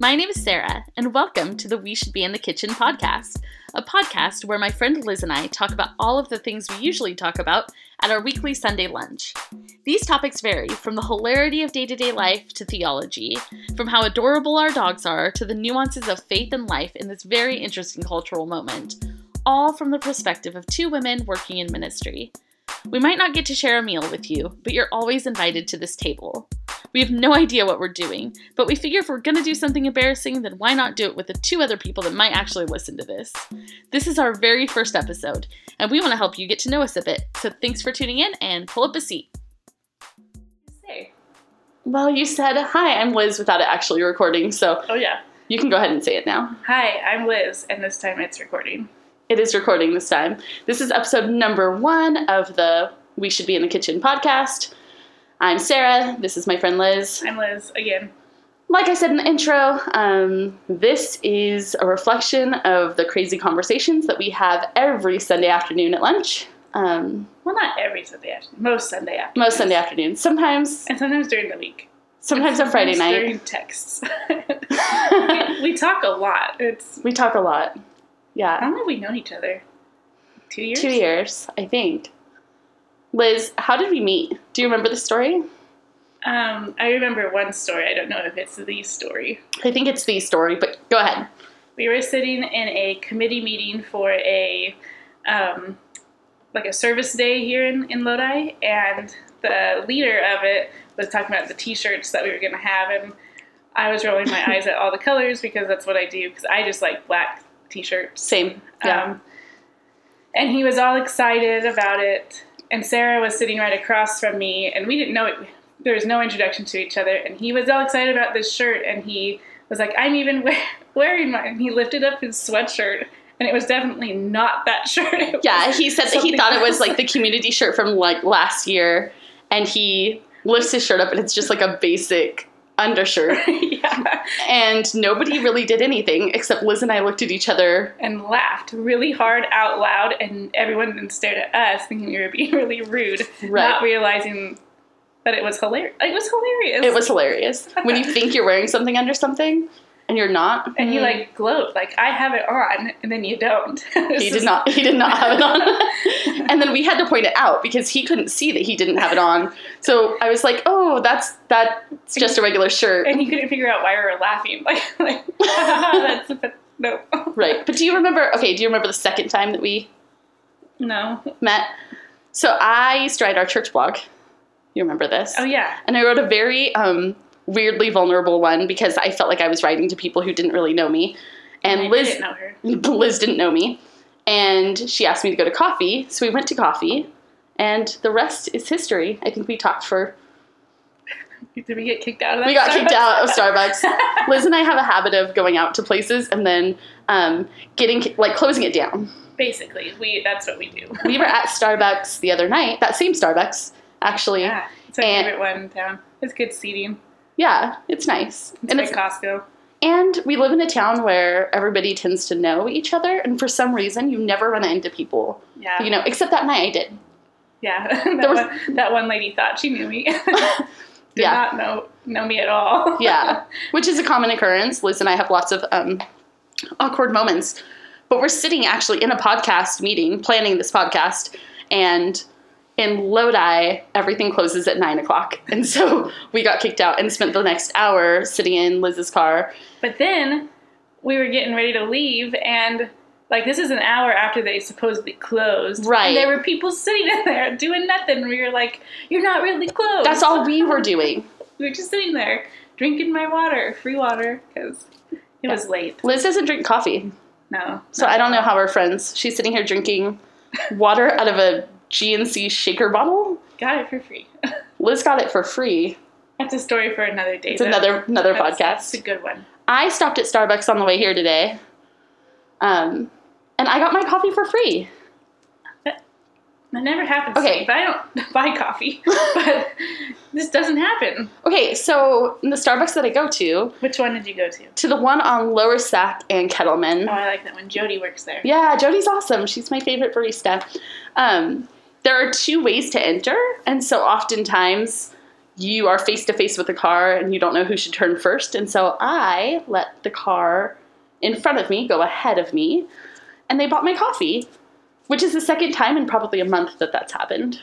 My name is Sarah, and welcome to the We Should Be in the Kitchen podcast, a podcast where my friend Liz and I talk about all of the things we usually talk about at our weekly Sunday lunch. These topics vary from the hilarity of day to day life to theology, from how adorable our dogs are to the nuances of faith and life in this very interesting cultural moment, all from the perspective of two women working in ministry. We might not get to share a meal with you, but you're always invited to this table. We have no idea what we're doing, but we figure if we're gonna do something embarrassing, then why not do it with the two other people that might actually listen to this? This is our very first episode, and we wanna help you get to know us a bit. So thanks for tuning in and pull up a seat. Say. Well, you said hi, I'm Liz without it actually recording, so Oh yeah. you can go ahead and say it now. Hi, I'm Liz, and this time it's recording. It is recording this time. This is episode number one of the We Should Be in the Kitchen podcast. I'm Sarah. This is my friend Liz. I'm Liz again. Like I said in the intro, um, this is a reflection of the crazy conversations that we have every Sunday afternoon at lunch. Um, Well, not every Sunday afternoon. Most Sunday afternoon. most Sunday afternoons. Sometimes, And sometimes during the week. sometimes on Friday night. During texts. we, we talk a lot. It's we talk a lot. Yeah. How long have we known each other? Two years. two years, I think. Liz, how did we meet? Do you remember the story? Um, I remember one story. I don't know if it's the story. I think it's the story, but go ahead. We were sitting in a committee meeting for a um, like a service day here in, in Lodi, and the leader of it was talking about the T-shirts that we were going to have, and I was rolling my eyes at all the colors because that's what I do because I just like black T-shirts. Same. Yeah. Um, and he was all excited about it, and Sarah was sitting right across from me, and we didn't know it. There was no introduction to each other, and he was all excited about this shirt, and he was like, "I'm even we- wearing mine." And he lifted up his sweatshirt, and it was definitely not that shirt. Yeah, he said that he thought it was like the community shirt from like last year, and he lifts his shirt up and it's just like a basic undershirt. yeah, And nobody really did anything except Liz and I looked at each other. and laughed really hard out loud, and everyone then stared at us, thinking we were being really rude, Right. not realizing that it was hilarious. It was hilarious. It was hilarious. When you think you're wearing something under something and you're not. and he mm, like gloat, like I have it on, and then you don't. he did not he did not have it on. and then we had to point it out because he couldn't see that he didn't have it on. So I was like, "Oh, that's that's just a regular shirt." and he couldn't figure out why we were laughing. Like, like that's but no, Right. But do you remember okay, do you remember the second time that we no. met? So I used to write our church blog. You remember this? Oh yeah, And I wrote a very um, weirdly vulnerable one because I felt like I was writing to people who didn't really know me. And I Liz didn't know her. Liz didn't know me. And she asked me to go to coffee. So we went to coffee. And the rest is history. I think we talked for Did we get kicked out of that? we got kicked Starbucks? out of Starbucks. Liz and I have a habit of going out to places and then um, getting like closing it down. Basically, we that's what we do. We were at Starbucks the other night, that same Starbucks, actually. Yeah, it's our And- favorite one in town. It's good seating. Yeah, it's nice. It's and like it's Costco. and we live in a town where everybody tends to know each other and for some reason you never run into people. Yeah, You know, except that night I did. yeah. that, There was- one, that one lady thought she knew me. Did Yeah. not know know me at all. Yeah. Which is a common occurrence. Liz and I have lots of um, awkward moments. But we're sitting actually in a podcast meeting, planning this podcast, and in Lodi, everything closes at nine o'clock. And so we got kicked out and spent the next hour sitting in Liz's car. But then we were getting ready to leave, and like this is an hour after they supposedly closed. Right. And there were people sitting in there doing nothing. We were like, "You're not really closed." That's all we were doing. We were just sitting there drinking my water, free water, because it was late. Liz doesn't drink coffee. No. So I don't know how we're friends. She's sitting here drinking water out of a GNC shaker bottle. Got it for free. Liz got it for free. That's a story for another day. It's though. another another That's- podcast. That's a good one. I stopped at Starbucks on the way here today. Um, and I got my coffee for free. That never happens to Okay. me, but I don't buy coffee. but this doesn't happen. Okay, so in the Starbucks that I go to, Which one did you go to? to the one on Lower Sac and Kettleman. Oh, I like that one. Jody works there. Yeah, Jody's awesome. She's my favorite barista. Um, there are two ways to enter, and so oftentimes you are face to face with the car and you don't know who should turn first. And so I let the car in front of me go ahead of me, and they bought my coffee, which is the second time in probably a month that that's happened.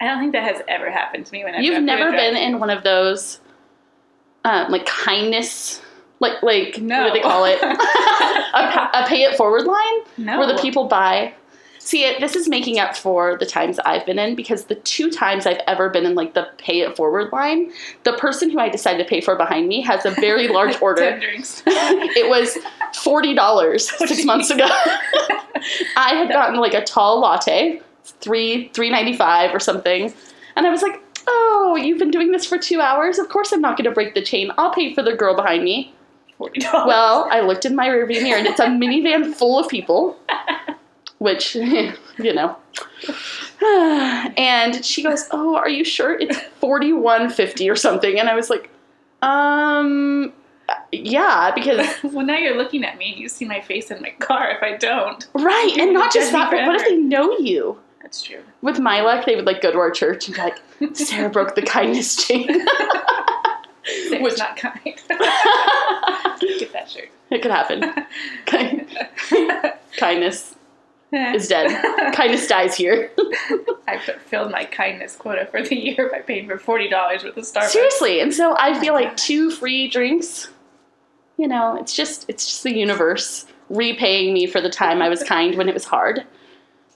I don't think that has ever happened to me when I've You've a never been in one of those, um, like kindness, like like No. what do they call it? a, a pay it forward line No. where the people buy. See, it, this is making up for the times I've been in because the two times I've ever been in like the pay it forward line, the person who I decided to pay for behind me has a very large order. It was forty dollars six months ago. I had gotten like a tall latte, three three ninety five or something, and I was like, "Oh, you've been doing this for two hours. Of course, I'm not going to break the chain. I'll pay for the girl behind me." Forty dollars. Well, I looked in my rearview mirror, and it's a minivan full of people, which you know. And she goes, "Oh, are you sure it's forty one fifty or something?" And I was like, "Um, yeah, because." well, now you're looking at me and you see my face in my car. If I don't, Right, and not just that, but what if they know you? that's true. With my luck, they would like go to our church and be like, Sarah broke the kindness chain. Sarah's Which- not kind. Get that shirt. it could happen. Kind- kindness is dead. kindness dies here. I fulfilled my kindness quota for the year by paying for forty dollars with a Starbucks. Seriously, and so I my feel like God. two free drinks. You know, it's just it's just the universe repaying me for the time I was kind when it was hard.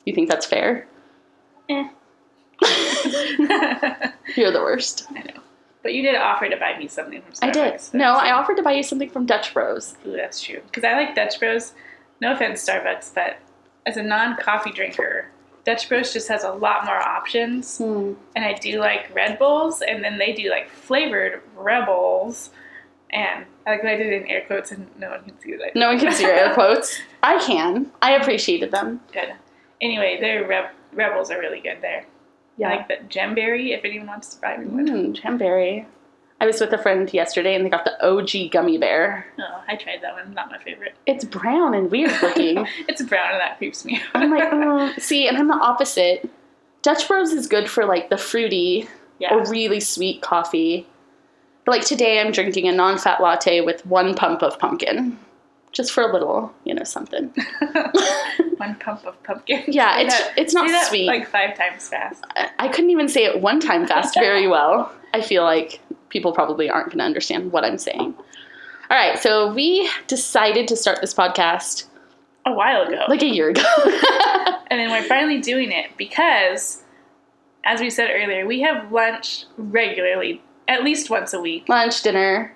You think that's fair? Eh. You're the worst. I know. But you did offer to buy me something from Starbucks. I did. That's- No, I offered to buy you something from Dutch Bros. Ooh, that's true. Because I like Dutch Bros. No offense, Starbucks, but as a non-coffee drinker, Dutch Bros just has a lot more options. Hmm. And I do like Red Bulls, and then they do like flavored Rebels. And I like that I did it in air quotes, and no one can see that. No one can see your air quotes. I can. I appreciated them. Good. Anyway, their Reb- Rebels are really good there. Yeah. I like the Gemberry, if anyone wants to buy me one. Mm, Jamberry. I was with a friend yesterday and they got the OG gummy bear. Oh, I tried that one. Not my favorite. It's brown and weird looking. it's brown, and that creeps me out. I'm like, oh, see, and I'm the opposite. Dutch Bros is good for like the fruity yeah. or really sweet coffee. But like today, I'm drinking a non fat latte with one pump of pumpkin. Just for a little, you know, something. one pump of pumpkin. Yeah, it's that- it's not sweet. Like five times fast. I- I couldn't even say it one time fast very well. I feel like people probably aren't going to understand what I'm saying. All right, so we decided to start this podcast A while ago. like a year ago. and then we're finally doing it because, as we said earlier, we have lunch regularly, at least once a week. Lunch, dinner,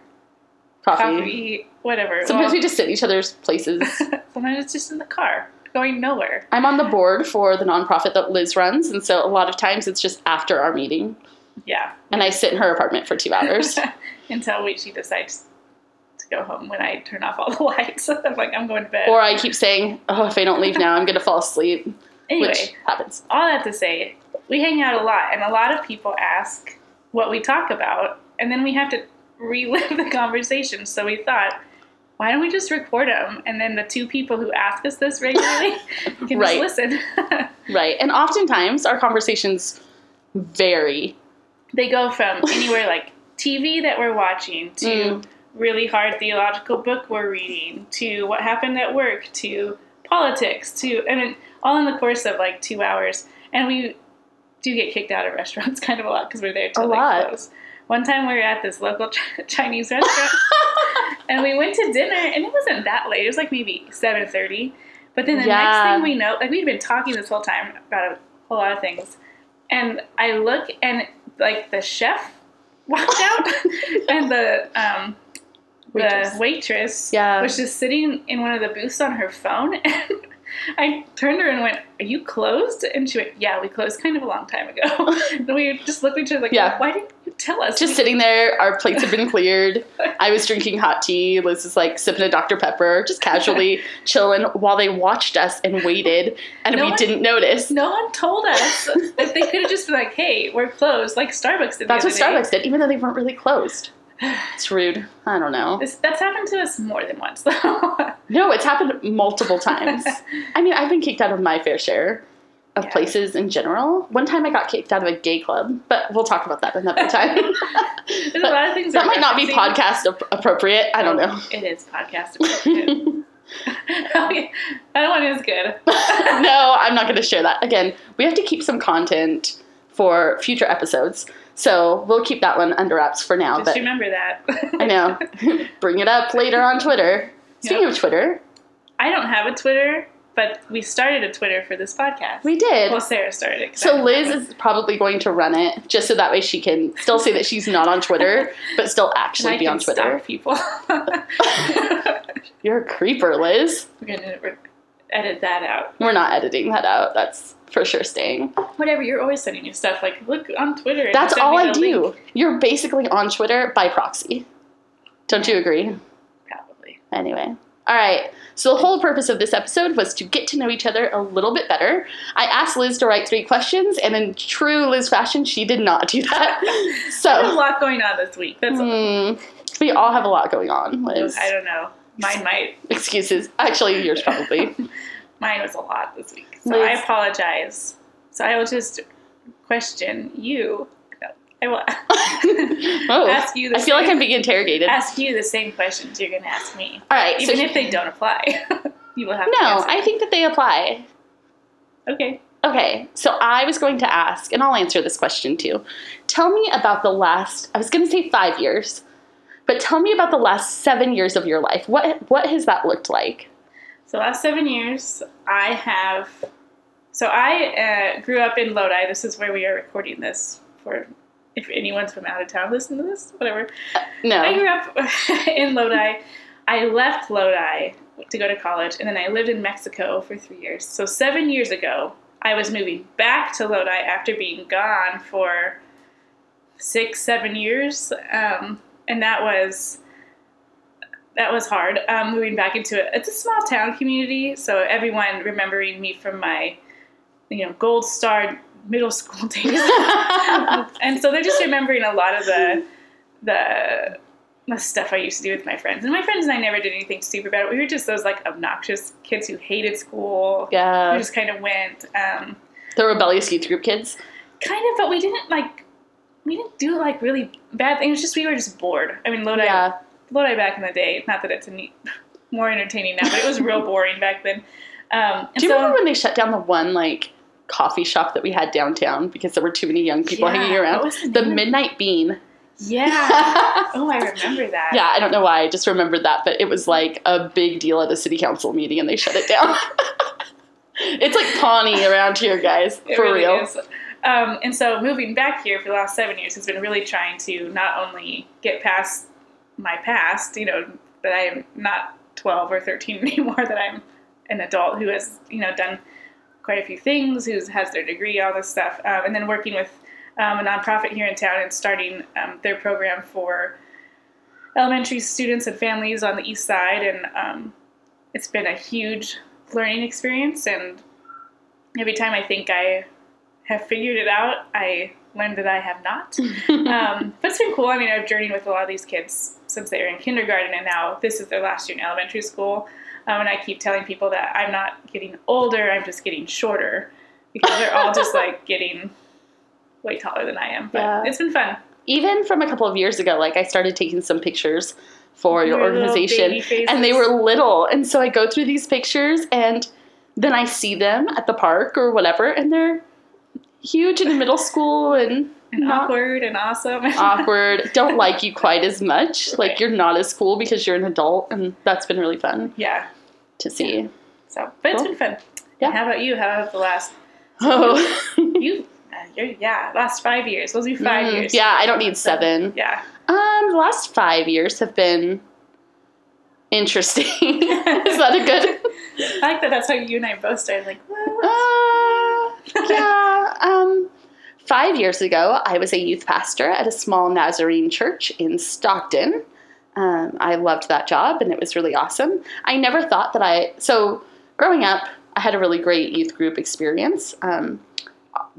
coffee. Coffee, whatever. Sometimes Well, we just sit in each other's places. sometimes it's just in the car, going nowhere. I'm on the board for the nonprofit that Liz runs, and so a lot of times it's just after our meeting, Yeah. and I sit in her apartment for two hours. Until we, she decides to go home when I turn off all the lights. I'm like, I'm going to bed. or I keep saying, "Oh, if I don't leave now, I'm going to fall asleep," anyway, which happens. all that to say, we hang out a lot, and a lot of people ask what we talk about, and then we have to relive the conversation. So we thought, why don't we just record them, and then the two people who ask us this regularly can Right. just listen. Right, and oftentimes our conversations vary. They go from anywhere like TV that we're watching to Mm. really hard theological book we're reading to what happened at work to politics to and it, all in the course of like two hours. And we do get kicked out of restaurants kind of a lot because we're there till A they lot. close. One time we were at this local Ch- Chinese restaurant and we went to dinner and it wasn't that late. It was like maybe seven thirty. But then the Yeah. next thing we know, like we'd been talking this whole time about a whole lot of things, and I look and like the chef walked out and the um Waitress. the waitress Yeah. was just sitting in one of the booths on her phone and I turned her and went, Are you closed? And she went, Yeah, we closed kind of a long time ago. and we just looked at each other like, Yeah. Why you tell us? Just sitting there, our plates had been cleared. I was drinking hot tea. Liz is like sipping a Dr. Pepper, just casually chilling while they watched us and waited, and No we one- didn't notice. no one told us that they could have just been like, Hey, we're closed, like Starbucks did. the That's what day. Starbucks did, even though they weren't really closed. It's rude. I don't know. This, that's happened to us more than once, though. No, it's happened multiple times. I mean, I've been kicked out of my fair share. Of Yeah. places in general. One time I got kicked out of a gay club, but we'll talk about that another time. There's a lot of things that might not be podcast ap- appropriate. I don't know. Oh, it is podcast. appropriate. okay. That one is good. no, I'm not going to share that. Again, we have to keep some content for future episodes. So we'll keep that one under wraps for now. Just but remember that. I know. Bring it up later on Twitter. Speaking Yep. of Twitter, I don't have a Twitter, but we started a Twitter for this podcast. we did. Well, Sarah started it. So Liz is probably going to run it just so that way she can still say that she's not on Twitter, but still actually be on Twitter. people. You're a creeper, Liz. We're gonna re- edit that out. We're not editing that out. That's for sure staying. Whatever. You're always sending me stuff like, look on Twitter. and That's all I do. link. You're basically on Twitter by proxy. Don't you agree? Probably. Anyway. All right. So the whole purpose of this episode was to get to know each other a little bit better. I asked Liz to write three questions, and in true Liz fashion, she did not do that. So a lot going on this week. That's. hmm, we all have a lot going on, Liz. I don't know. Mine might. Excuses. Actually, yours probably. Mine was a lot this week, so Liz. I apologize. So I will just question you. I will oh, ask you. The I feel like I'm being interrogated. Ask you the same questions you're going to ask me, right. even so if they don't apply. you will have to no. I think that they apply. Okay. Okay, so I was going to ask, and I'll answer this question too. Tell me about the last, I was going to say five years, but tell me about the last seven years of your life. What, what has that looked like? So last seven years, I have. So I uh, grew up in Lodi. This is where we are recording this. For if anyone's from out of town, listen to this. Whatever. I No. I grew up in Lodi. I left Lodi to go to college, and then I lived in Mexico for three years. So seven years ago, I was moving back to Lodi after being gone for six, seven years, um, and that was that was hard. Um, moving back into it, it's a small town community, so everyone remembering me from my, you know, gold star middle school days and so they're just remembering a lot of the the the stuff I used to do with my friends. And my friends and I never did anything super bad. We were just those like obnoxious kids who hated school. We yeah. just kind of went, um, The rebellious youth group kids. kind of, but we didn't like, we didn't do like really bad things. Just we were just bored. I mean, Lodi, Yeah. Lodi back in the day. Not that it's any more entertaining now, but it was real boring back then. Um, Do you so, remember when they shut down the one, like, coffee shop that we had downtown because there were too many young people Yeah, hanging around? the The Midnight Bean. Yeah. oh, I remember that. Yeah, I don't know why. I just remembered that, but it was like a big deal at a city council meeting, and they shut it down. it's like Pawnee around here, guys, It for really real. is. Um, and so moving back here for the last seven years has been really trying to not only get past my past, you know, that I am not 12 or 13 anymore, that I'm an adult who has, you know, done quite a few things, who has their degree, all this stuff, um, and then working with um, a nonprofit here in town and starting um, their program for elementary students and families on the east side. And um, it's been a huge learning experience. And every time I think I have figured it out, I learn that I have not. um, but it's been cool. I mean, I've journeyed with a lot of these kids since they were in kindergarten, and now this is their last year in elementary school. Um, and I keep telling people that I'm not getting older; I'm just getting shorter because they're all just like getting way taller than I am. But Yeah. it's been fun. Even from a couple of years ago, like I started taking some pictures for your Your organization, and they were little, and so I go through these pictures, and then I see them at the park or whatever, and they're huge in middle school and and not awkward and awesome. awkward. Don't like you quite as much. Like you're not as cool because you're an adult, and that's been really fun yeah. to see. So, but it's been fun. Yeah. How about you? How about the last Oh, you? Uh, you're, yeah, last five years. Those be five Mm, years. Yeah, I don't need seven. Yeah. Um, the last five years have been interesting. Is that a good? I like that. That's how you and I both started. Like, well, Uh, yeah. Five years ago, I was a youth pastor at a small Nazarene church in Stockton. Um, I loved that job, and it was really awesome. I never thought that I so growing up, I had a really great youth group experience. Um,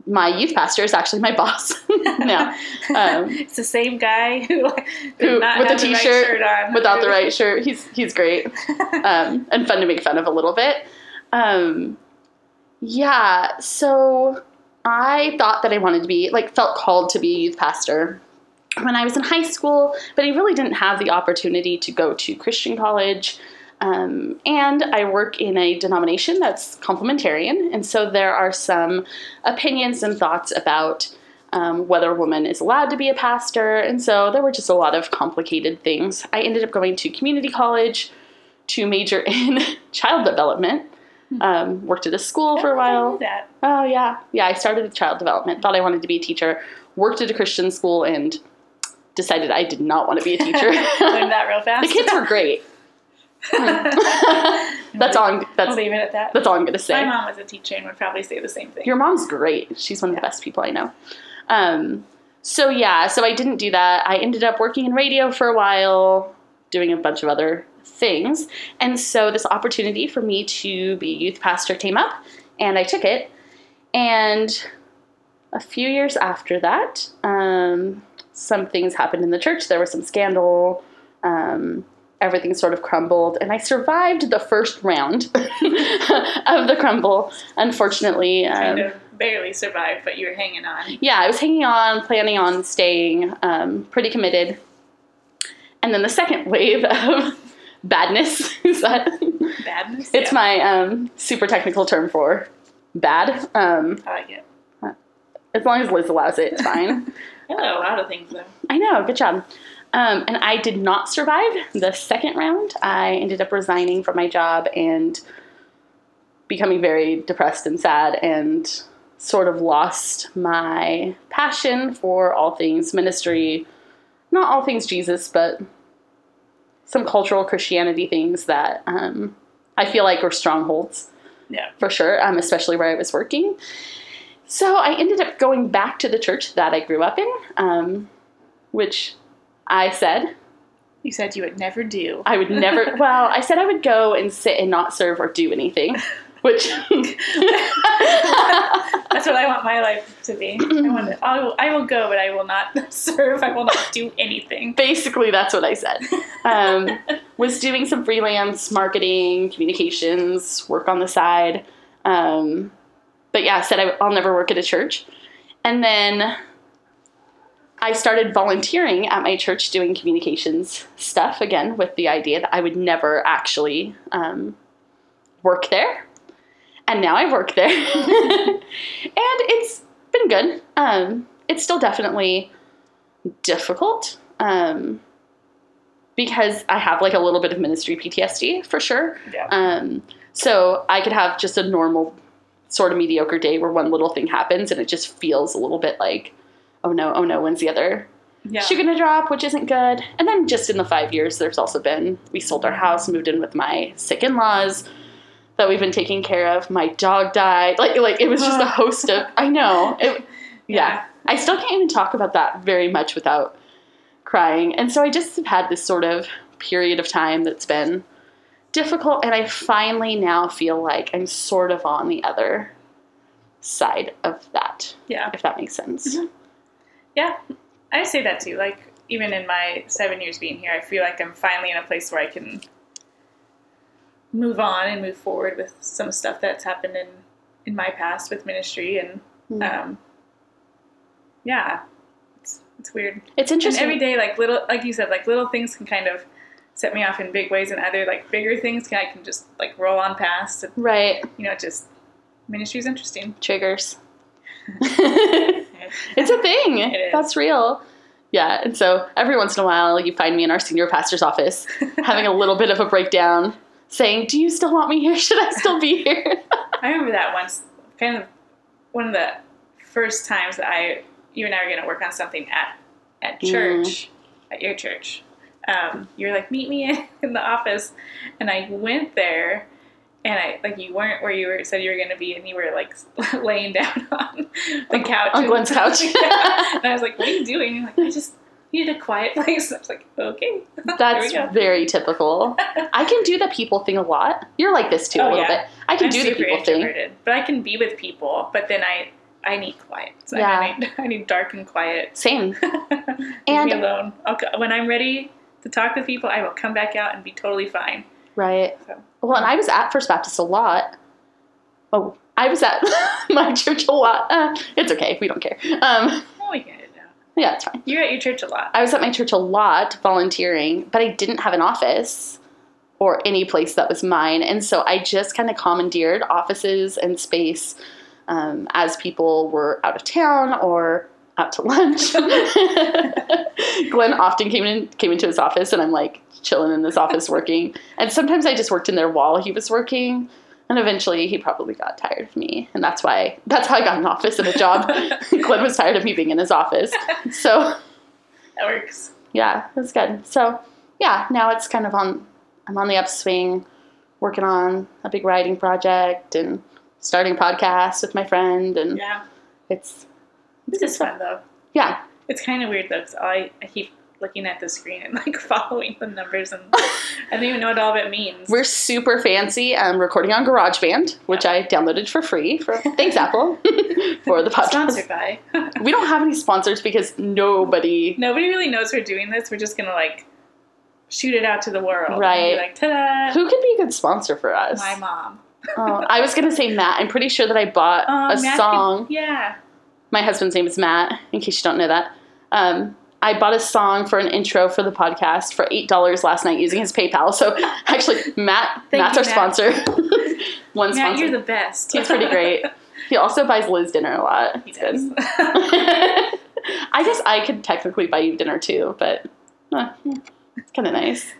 my youth pastor is actually my boss now, um, it's the same guy who, Who- not with have the the right t-shirt, shirt on without the right shirt. He's he's great. um, and fun to make fun of a little bit. Um, Yeah, so I thought that I wanted to be, like, felt called to be a youth pastor when I was in high school, but I really didn't have the opportunity to go to Christian college. Um, and I work in a denomination that's complementarian, and so there are some opinions and thoughts about um, whether a woman is allowed to be a pastor, and so there were just a lot of complicated things. I ended up going to community college to major in child development. Um, worked at a school for a while. Oh yeah, yeah. I started with child development. Thought I wanted to be a teacher. Worked at a Christian school and decided I did not want to be a teacher. Learned that real fast. the kids were great. That's all. I'm, I'll leave it at that. that's all I'm gonna say. My mom was a teacher and would probably say the same thing. Your mom's great. She's one of the best people I know. Um, so yeah, so I didn't do that. I ended up working in radio for a while, doing a bunch of other things, and so this opportunity for me to be youth pastor came up, and I took it. And a few years after that, um, some things happened in the church. There was some scandal. Um, everything sort of crumbled, and I survived the first round of the crumble. Unfortunately, um, kind of barely survived, but you were hanging on. yeah, I was hanging on, planning on staying, um, pretty committed. And then the second wave of badness is that Badness. it's yeah. my um, super technical term for bad. Um, I like it. as long as Liz allows it, it's fine. I know a lot of things though. I know, good job. Um, and I did not survive the second round. I ended up resigning from my job and becoming very depressed and sad and sort of lost my passion for all things ministry. Not all things Jesus, but some cultural Christianity things that um, I feel like are strongholds Yeah. for sure, um, especially where I was working. So I ended up going back to the church that I grew up in, um, which I said You said you would never do. I would never. well, I said I would go and sit and not serve or do anything, which That's what I want my life to be. I want to, I will, I will go, but I will not serve. I will not do anything. basically that's what I said. Um, was doing some freelance marketing, communications, work on the side. Um, but yeah, said I, I'll never work at a church. And then I started volunteering at my church doing communications stuff again with the idea that I would never actually um, work there. And now I work there. and it's been good. Um, it's still definitely difficult um, because I have like a little bit of ministry PTSD for sure. Yeah. Um, so I could have just a normal sort of mediocre day where one little thing happens and it just feels a little bit like, oh no, oh no, when's the other yeah. shoe gonna drop, which isn't good. And then just in the five years, there's also been we sold our house, moved in with my sick in-laws that we've been taking care of. My dog died. Like like it was just a host of I know. It, yeah. I still can't even talk about that very much without crying. And so I just have had this sort of period of time that's been difficult and I finally now feel like I'm sort of on the other side of that, Yeah. if that makes sense. Mm-hmm. Yeah. I say that too. Like, even in my seven years being here, I feel like I'm finally in a place where I can move on and move forward with some stuff that's happened in, in my past with ministry. And, Mm. um, yeah, it's, it's weird. It's And interesting. every day, like little, like you said, like little things can kind of set me off in big ways, and other like bigger things can I can just like roll on past. And, right. you know, just ministry's interesting. triggers. it's a thing. It. That's real. Yeah, and so every once in a while, you find me in our senior pastor's office having a little bit of a breakdown, saying, "Do you still want me here? Should I still be here?" I remember that once, kind of one of the first times that I, you and I were going to work on something at at Mm. church, at your church. Um, you were like, meet me in, in the office, and I went there, and I like you weren't where you were said you were going to be, and you were like laying down on the couch, on Glenn's couch. Yeah. and I was like, what are you doing? You're like, I just needed a quiet place. I was like, okay, That's There we go. very typical. I can do the people thing a lot. You're like this too a Oh, little yeah. bit. I can I'm do the people thing. but I can be with people. But then I I need quiet. So Yeah. I need I need dark and quiet. Same. And- me alone. I'll, when I'm ready to talk to people, I will come back out and be totally fine. Right. So. Well, and I was at First Baptist a lot. Oh, I was at my church a lot. Uh, it's okay. We don't care. Um, Oh, we get it now. Yeah, it's fine. You're at your church a lot. I was at my church a lot volunteering, but I didn't have an office or any place that was mine. And so I just kind of commandeered offices and space um, as people were out of town or out to lunch. Glenn often came in came into his office and I'm like chilling in this office working. And sometimes I just worked in there while he was working. And eventually he probably got tired of me. And that's why that's how I got an office and a job. Glenn was tired of me being in his office. So That works. yeah, was good. So yeah, now it's kind of on. I'm on the upswing, working on a big writing project and starting a podcast with my friend, and Yeah. it's This is fun though. yeah, It's kind of weird though, because I, I keep looking at the screen and like following the numbers, and I don't even know what all of it means. we're super fancy. Um, recording on GarageBand, which I downloaded for free. For thanks Apple for the podcast. sponsored by. We don't have any sponsors because nobody. Nobody really knows we're doing this. We're just gonna like shoot it out to the world. Right. like, ta-da! Who could be a good sponsor for us? My mom. Oh, I was gonna say Matt. I'm pretty sure that I bought Oh, a Matt can- song. yeah. my husband's name is Matt, in case you don't know that. Um, I bought a song for an intro for the podcast for eight dollars last night using his PayPal. So actually, Matt, Matt's you, our Matt. sponsor. One Matt, sponsor. you're the best. He's pretty great. He also buys Liz dinner a lot. he It's does. good. I guess I could technically buy you dinner too, but uh, it's kind of nice.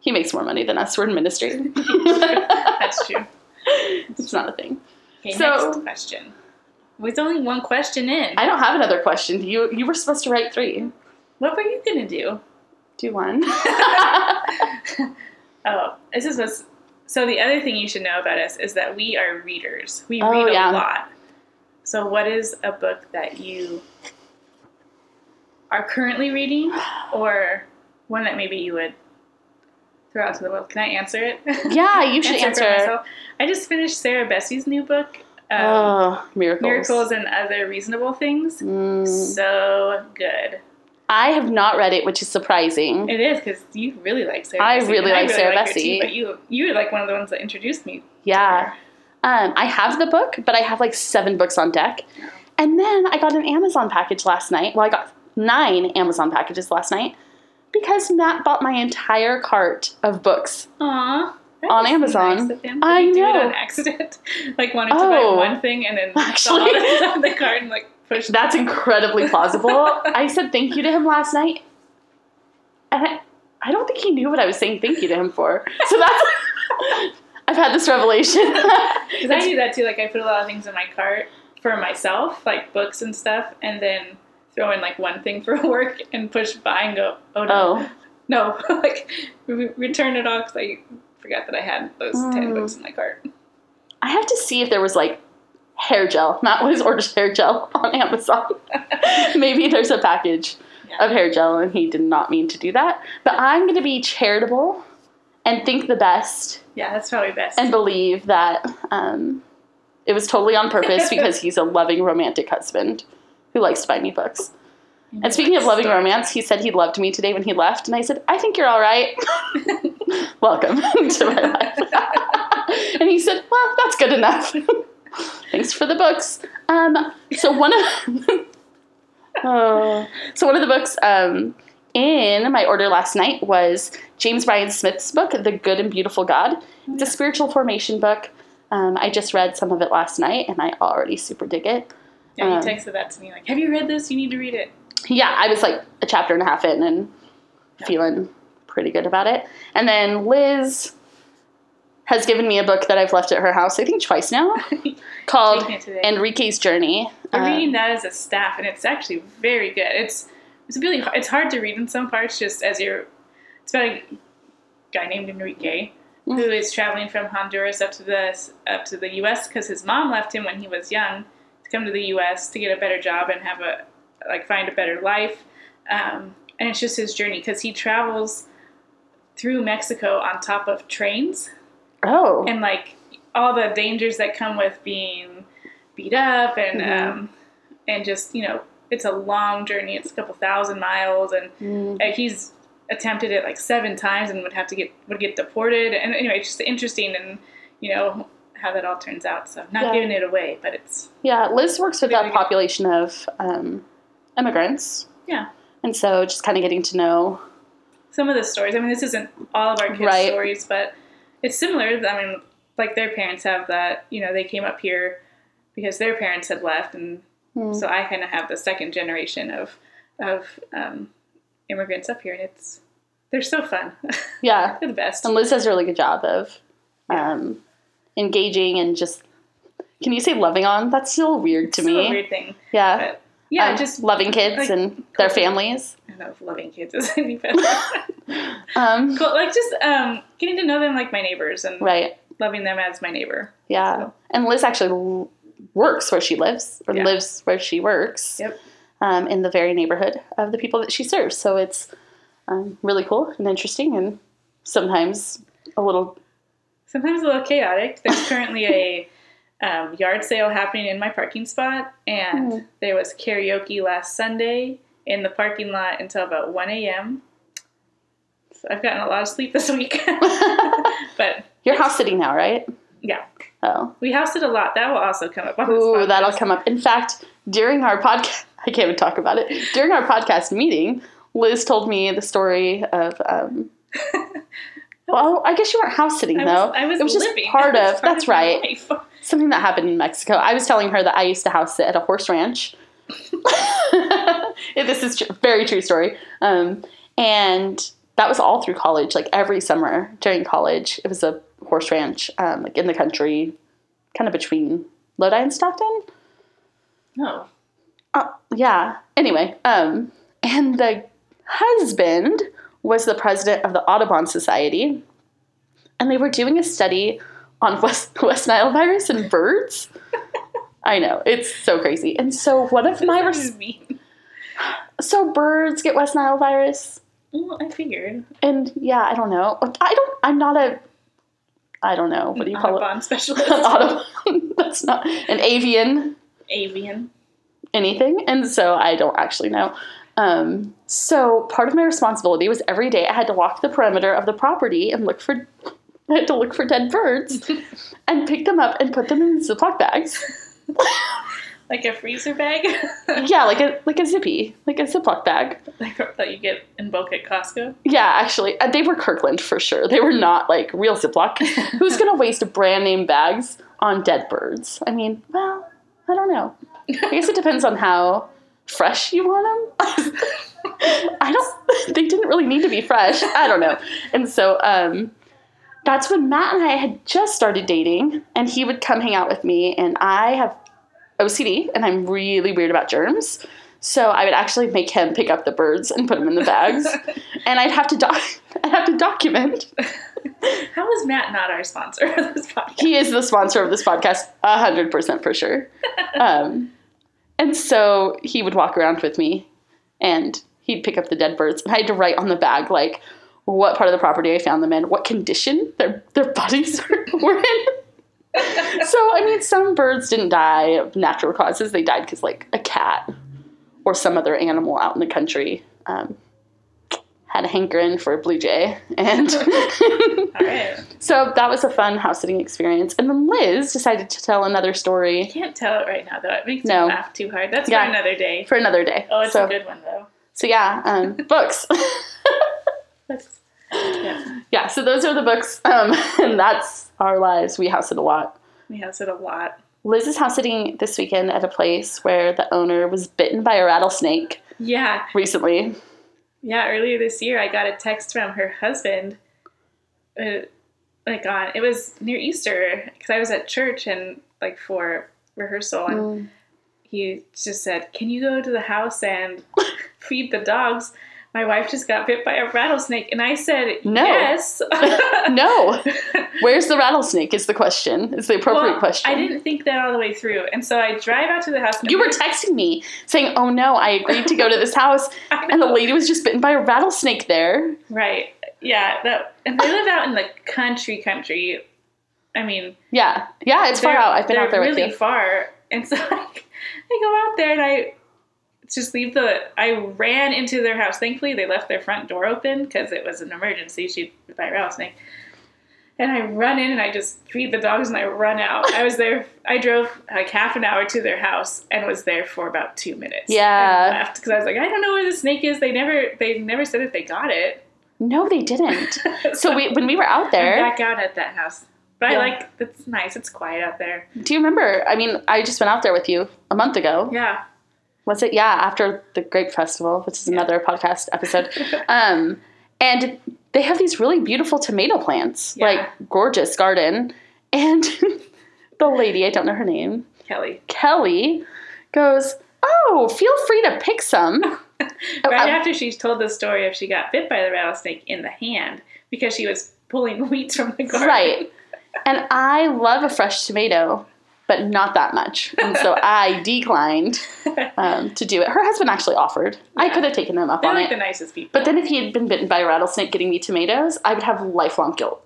He makes more money than us. We're in ministry. That's true. it's not a thing. Okay, So- next question. With only one question in, I don't have another question. You you were supposed to write three. What were you gonna do? Do one. Oh, this is what's. So the other thing you should know about us is that we are readers. We Oh, read a yeah. lot. So what is a book that you are currently reading, or one that maybe you would throw out to the world? Can I answer it? yeah, you should answer. myself. I just finished Sarah Bessey's new book, um, oh, miracles. Miracles and Other Reasonable Things. Mm. So good. I have not read it, which is surprising. It is because you really like Sarah. I Bessey, really like Sarah her Bessey. too, but you you were like one of the ones that introduced me. Yeah. Um, I have the book, but I have like seven books on deck. And then I got an Amazon package last night. Well, I got nine Amazon packages last night because Matt bought my entire cart of books. Aw. that On Amazon. Nice. I Did do know. it on accident. like wanted to Oh. buy one thing and then Actually. saw the cart and like That's incredibly plausible. I said thank you to him last night. And I, I don't think he knew what I was saying thank you to him for. So that's. I've had this revelation. Because I do that too. Like I put a lot of things in my cart for myself, like books and stuff, and then throw in like one thing for work and push buy and go, oh no, oh. no, like re- return it all because I forgot that I had those ten Mm. books in my cart. I have to see if there was like hair gel. Matt always orders hair gel on Amazon. Maybe there's a package Yeah. of hair gel and he did not mean to do that. But I'm going to be charitable and think the best Yeah, that's probably best. and believe that um, it was totally on purpose because he's a loving romantic husband who likes to buy me books. And speaking of loving romance, he said he loved me today when he left, and I said, I think you're all right. Welcome to my life. and he said, Well, that's good enough. Thanks for the books. Um, so one of oh, so one of the books um, in my order last night was James Bryan Smith's book, The Good and Beautiful God. It's a spiritual formation book. Um, I just read some of it last night, and I already super dig it. yeah, you um, texted that to me like, "Have you read this? You need to read it." yeah, I was like a chapter and a half in and Yeah. feeling pretty good about it. And then Liz has given me a book that I've left at her house, I think twice now, called Taking it today. Enrique's Journey. We're Uh, reading that as a staff, and it's actually very good. It's it's really hard, it's hard to read in some parts, just as you're. It's about a guy named Enrique who is traveling from Honduras up to the up to the U.S. because his mom left him when he was young to come to the U.S. to get a better job and have a like find a better life. Um, and it's just his journey because he travels through Mexico on top of trains oh, and like all the dangers that come with being beat up and Mhm. um, and just you know it's a long journey it's a couple thousand miles and Mm, uh, he's attempted it like seven times and would have to get would get deported and anyway it's just interesting and you know how that all turns out. So not Yeah. giving it away, but it's Yeah, Liz works with that population of um, immigrants. Yeah. And so just kind of getting to know. some of the stories. I mean, this isn't all of our kids' Right. stories, but it's similar. I mean, like their parents have that. You know, they came up here because their parents had left, and Hmm. so I kind of have the second generation of of um, immigrants up here, and it's they're so fun. Yeah. they're the best. And Liz does a really good job of um, engaging and just. Can you say loving on? That's still weird to It's me. a weird thing, Yeah. but yeah, Um, just loving kids like, and their families. I don't know if loving kids is any better. Um, Cool, like just um, getting to know them like my neighbors and right. loving them as my neighbor. Yeah. So- And Liz actually works where she lives or Yeah. lives where she works. Yep. Um, in the very neighborhood of the people that she serves. So it's um, really cool and interesting and sometimes a little. sometimes a little chaotic. There's currently a um, yard sale happening in my parking spot, and Hmm. there was karaoke last Sunday in the parking lot until about 1 a.m. So I've gotten a lot of sleep this week. but You're house sitting now, right? yeah, Oh. we house sit a lot. That will also come up Ooh, that'll come up. In fact, during our podcast, I can't even talk about it. During our podcast meeting, Liz told me the story of. Um, well, I guess you weren't house sitting I though. was, I was, it was just part was of. That's my right. Something that happened in Mexico. I was telling her that I used to house sit at a horse ranch. this is tr- very true story. Um, and that was all through college. Like every summer during college, it was a horse ranch, um, like in the country, kind of between Lodi and Stockton. No. Uh, yeah. Anyway, um, and the husband was the president of the Audubon Society, and they were doing a study on West, West Nile virus and birds. I know it's so crazy, and so one of my res- mean? so birds get West Nile virus, Well, I figured. and yeah, I don't know. I don't. I'm not a. I don't know. What do you call it? Audubon specialist. An Audubon. That's not an avian. Avian. anything, and so I don't actually know. Um, so part of my responsibility was every day I had to walk the perimeter of the property and look for. I had to look for dead birds and pick them up and put them in Ziploc bags. Like a freezer bag? yeah, like a like a zippy, like a Ziploc bag. like that you get in bulk at Costco? Yeah, actually, uh, they were Kirkland for sure. They were not like real Ziploc. Who's gonna waste brand name bags on dead birds? I mean, well, I don't know. I guess it depends on how fresh you want them. I don't. They didn't really need to be fresh. I don't know. And so, um, that's when Matt and I had just started dating, and he would come hang out with me. And I have OCD, and I'm really weird about germs. So I would actually make him pick up the birds and put them in the bags, and I'd have to doc- I'd have to document. How is Matt not our sponsor of this podcast? He is the sponsor of this podcast, hundred percent for sure. Um, and so he would walk around with me, and he'd pick up the dead birds, and I had to write on the bag like what part of the property I found them in, what condition their their bodies were, in. so I mean, some birds didn't die of natural causes; they died because like a cat or some other animal out in the country um, had a hankering for a blue jay, and right. so that was a fun house sitting experience. And then Liz decided to tell another story. I can't tell it right now, though. It makes No. me laugh too hard. That's Yeah. for another day. for another day. Oh, it's so, a good one, though. so yeah, um, books. That's, yeah, yeah, so those are the books, um, and that's our lives. We house it a lot. we house it a lot. Liz is house sitting this weekend at a place where the owner was bitten by a rattlesnake Yeah, recently. yeah. Earlier this year, I got a text from her husband. Uh, like on, it was near Easter because I was at church and like for rehearsal, and Mm. he just said, "Can you go to the house and feed the dogs?" My wife just got bit by a rattlesnake, and I said, No. "Yes." No, where's the rattlesnake? Is the question. Is the appropriate Well, question. I didn't think that all the way through, and so I drive out to the house. and You were texting me saying, "Oh no, I agreed to go to this house, and the lady was just bitten by a rattlesnake there." right, yeah, that, and they live out in the country, country. I mean, Yeah, yeah, it's far out. I've been out there really with you. far, and so I, I go out there and I just leave the. I ran into their house. Thankfully, they left their front door open because it was an emergency. She bit by a rattlesnake. And I run in and I just feed the dogs and I run out. I was there. I drove like half an hour to their house and was there for about two minutes. Yeah. and left because I was like, I don't know where the snake is. They never, they never said if they got it. No, they didn't. So we when we were out I'm there, back out at that house. But Yeah. I like it's nice. It's quiet out there. do you remember? I mean, I just went out there with you a month ago. Yeah. Was it? Yeah, after the Grape Festival, which is another podcast episode. Um, and they have these really beautiful tomato plants, Yeah. like gorgeous garden. And the lady, I don't know her name, Kelly. Kelly, goes, "Oh, feel free to pick some." Oh, Right um, after she told the story of she got bit by the rattlesnake in the hand because she was pulling weeds from the garden. Right. And I love a fresh tomato, but not that much. And so I declined um, to do it. Her husband actually offered. I could have taken him up They're on like it. the nicest people. But then if he had been bitten by a rattlesnake getting me tomatoes, I would have lifelong guilt.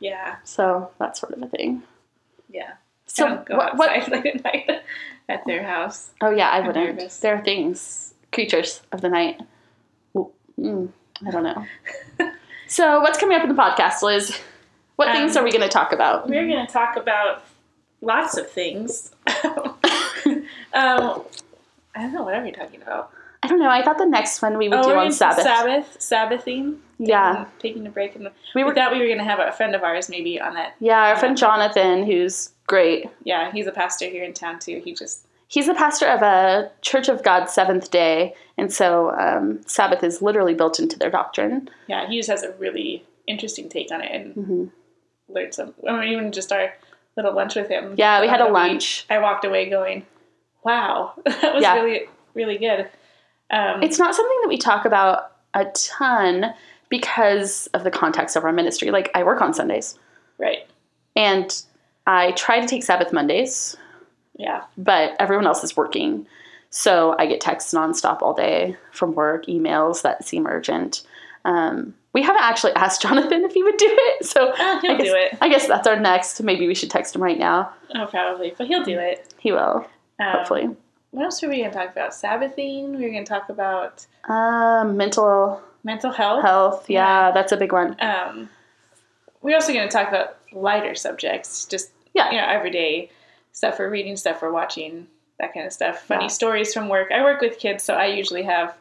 yeah, So that's sort of a thing. yeah. So Don't go what, what? outside late at night at their house. Oh yeah, I I'm wouldn't. nervous. There are things, creatures of the night. Mm, I don't know. so what's coming up in the podcast, Liz? What Um, things are we going to talk about? We're going to talk about lots of things. um, I don't know. What are we talking about? I don't know. I thought the next one we would oh, do on Sabbath. Sabbath, Sabbathing. Yeah. Taking, taking a break. And We we were- thought we were going to have a friend of ours maybe on that. Yeah, our friend Jonathan, who's great. Yeah, he's a pastor here in town too. He just He's the pastor of a Church of God Seventh Day, and so um, Sabbath is literally built into their doctrine. yeah he just has a really interesting take on it and hmm learned some. I mean, even just our little lunch with him. Yeah, we had a lunch. I walked away going, "Wow, that was Yeah. really really good." Um, It's not something that we talk about a ton because of the context of our ministry. Like, I work on Sundays, right. and I try to take Sabbath Mondays, Yeah, but everyone else is working. So I get texts nonstop all day from work, emails that seem urgent. Um, we haven't actually asked Jonathan if he would do it, so Uh, he'll I guess, do it. I guess that's our next. Maybe we should text him right now. Oh, probably, but he'll do it. He will, Um, hopefully. What else were we going to talk about? Sabbathing. We were going to talk about Um, mental mental health. health, yeah, that's a big one. Um, we're also going to talk about lighter subjects, just Yeah. you know, everyday stuff we're reading, stuff we're watching, that kind of stuff. Funny Yeah. stories from work. I work with kids, so I usually have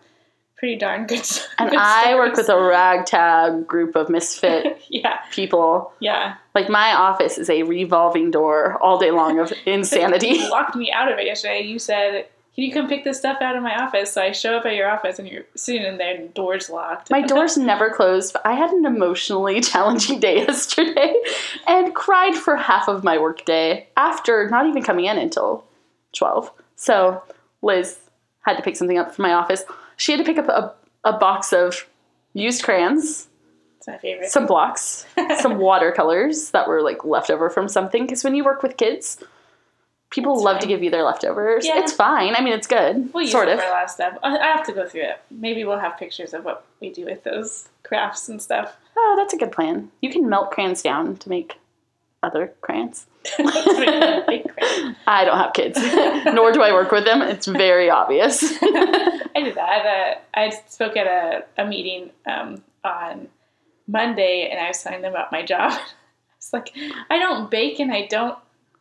pretty darn good. And good I work with a ragtag group of misfit yeah, people. yeah. Like my office is a revolving door all day long of insanity. You locked me out of it yesterday. You said, "Can you come pick this stuff out of my office?" So I show up at your office, and you're sitting in there, and door's locked. My door's never closed. I had an emotionally challenging day yesterday and cried for half of my workday after not even coming in until 12. So Liz had to pick something up from my office. She had to pick up a, a box of used crayons, It's my favorite. some blocks, some watercolors that were like leftover from something. Because when you work with kids, people It's love to give you their leftovers. Yeah. It's fine. I mean, it's good. We'll use sort of. for of. I I have to go through it. Maybe we'll have pictures of what we do with those crafts and stuff. Oh, that's a good plan. You can melt crayons down to make other crayons. I don't have kids, nor do I work with them. It's very obvious. I did that. I spoke at a, a meeting um, on Monday, and I was telling them about my job. It's like I don't bake and I don't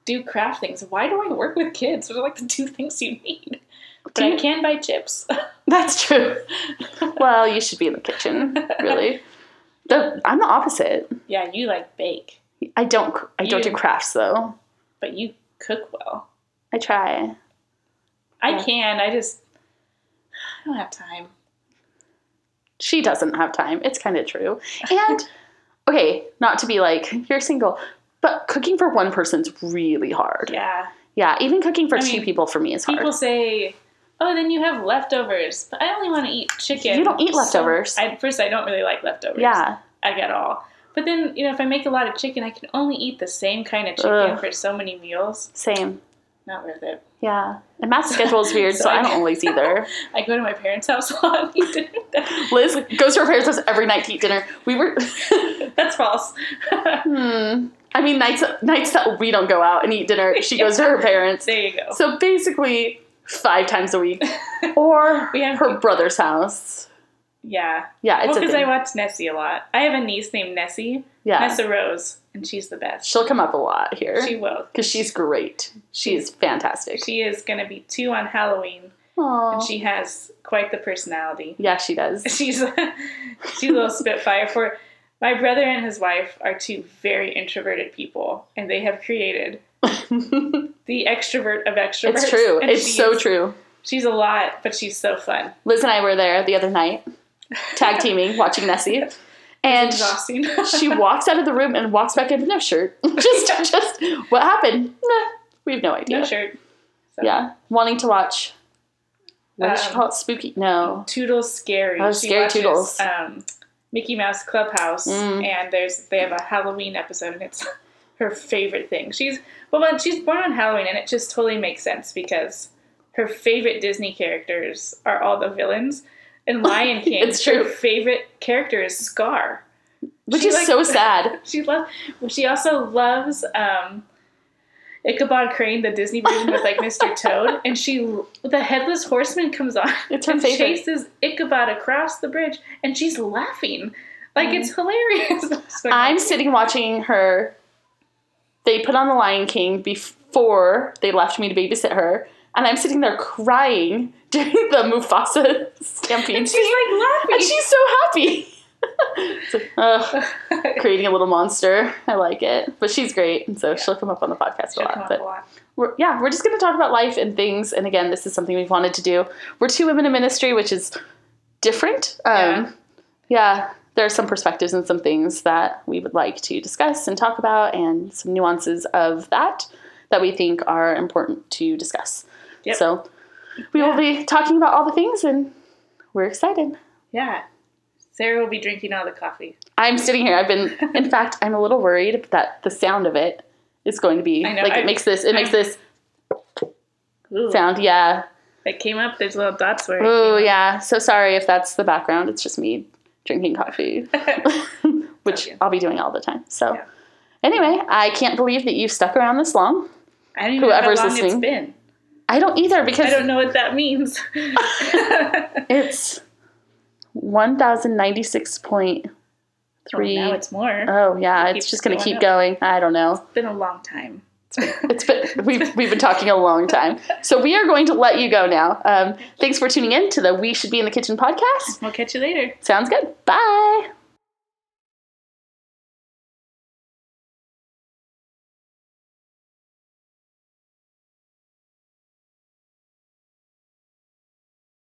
do craft things. Why do I work with kids? Those are like the two things you need. But Do I you- can buy chips. That's true. Well, you should be in the kitchen, really. The, I'm the opposite. yeah, you like bake, I don't. I don't do crafts though. but you cook well. I try. I Yeah. can. I just I don't have time. She doesn't have time. It's kind of true. And okay, not to be like you're single, but cooking for one person's really hard. Yeah. Yeah, even cooking for I two mean, people for me is hard. People say, "Oh, then you have leftovers." But I only want to eat chicken. You don't eat So- leftovers. I, first, I don't really like leftovers. yeah, I get all. But then, you know, if I make a lot of chicken, I can only eat the same kind of chicken Ugh. for so many meals. same. Not worth it. Yeah, and Matt's schedule is weird, so, So I I- don't always either. I go to my parents' house a lot and eat dinner. Liz goes to her parents' house every night to eat dinner. We were, That's false. hmm. I mean, nights nights that we don't go out and eat dinner, she goes to her parents. there you go. So basically, five times a week, or We have- her brother's house. yeah. Yeah, Well, it's because I watch Nessie a lot. I have a niece named Nessie. Yeah, Nessa Rose. And she's the best. She'll come up a lot here She will. because she's great. She's fantastic. She is going to be two on Halloween, Aw. and she has quite the personality. yeah, she does. She's she's a little spitfire. For my brother and his wife are two very introverted people, and they have created the extrovert of extroverts. it's true. And It's so true. She's a lot, but she's so fun. Liz and I were there the other night, tag teaming, watching Nessie, and she walks out of the room and walks back in with no shirt. just, just what happened? Nah, we have no idea. no shirt. So. Yeah, wanting to watch. What did she Um, call it? Spooky? No. Toodles scary. Oh, She Scary watches, Toodles. Um, Mickey Mouse Clubhouse, Mm. and there's they have a Halloween episode, and it's her favorite thing. She's well, when she's born on Halloween, and it just totally makes sense because her favorite Disney characters are all the villains. And Lion King, It's true. her favorite character is Scar. Which she is like- so sad. She loves. She also loves um, Ichabod Crane, the Disney version with like Mr. Toad, and she the headless horseman comes on It's her and favorite. chases Ichabod across the bridge, and she's laughing like it's hilarious. I'm sitting watching her. They put on The Lion King before they left me to babysit her, and I'm sitting there crying during the Mufasa stampede and she's scene, like laughing. and she's so happy. It's like, ugh, creating a little monster. I like it, but she's great, and so she'll come up on the podcast She'll a lot. But a lot. we're, yeah, we're just going to talk about life and things. And again, this is something we've wanted to do. We're two women in ministry, which is different. Um, Yeah. yeah. there are some perspectives and some things that we would like to discuss and talk about, and some nuances of that that we think are important to discuss. Yep. So we will be talking about all the things, and we're excited. Yeah, Sarah will be drinking all the coffee. I'm sitting here. I've been, in fact, I'm a little worried that the sound of it is going to be I know, like it makes this. It makes I'm- this Ooh, sound. Yeah. it came up. There's little dots where. Oh yeah. So sorry if that's the background. It's just me drinking coffee, which Okay. I'll be doing all the time. So Yeah. anyway, I can't believe that you've stuck around this long. I don't even Whoever's know how long it's listening. been. I don't either because I don't know what that means. it's one thousand ninety six point Well, three. now it's more. Oh yeah, It it's just gonna going keep up. going. I don't know. It's been a long time. It's been we've we've been talking a long time. So we are going to let you go now. Um, thanks for tuning in to the We Should Be in the Kitchen podcast. We'll catch you later. Sounds good. Bye.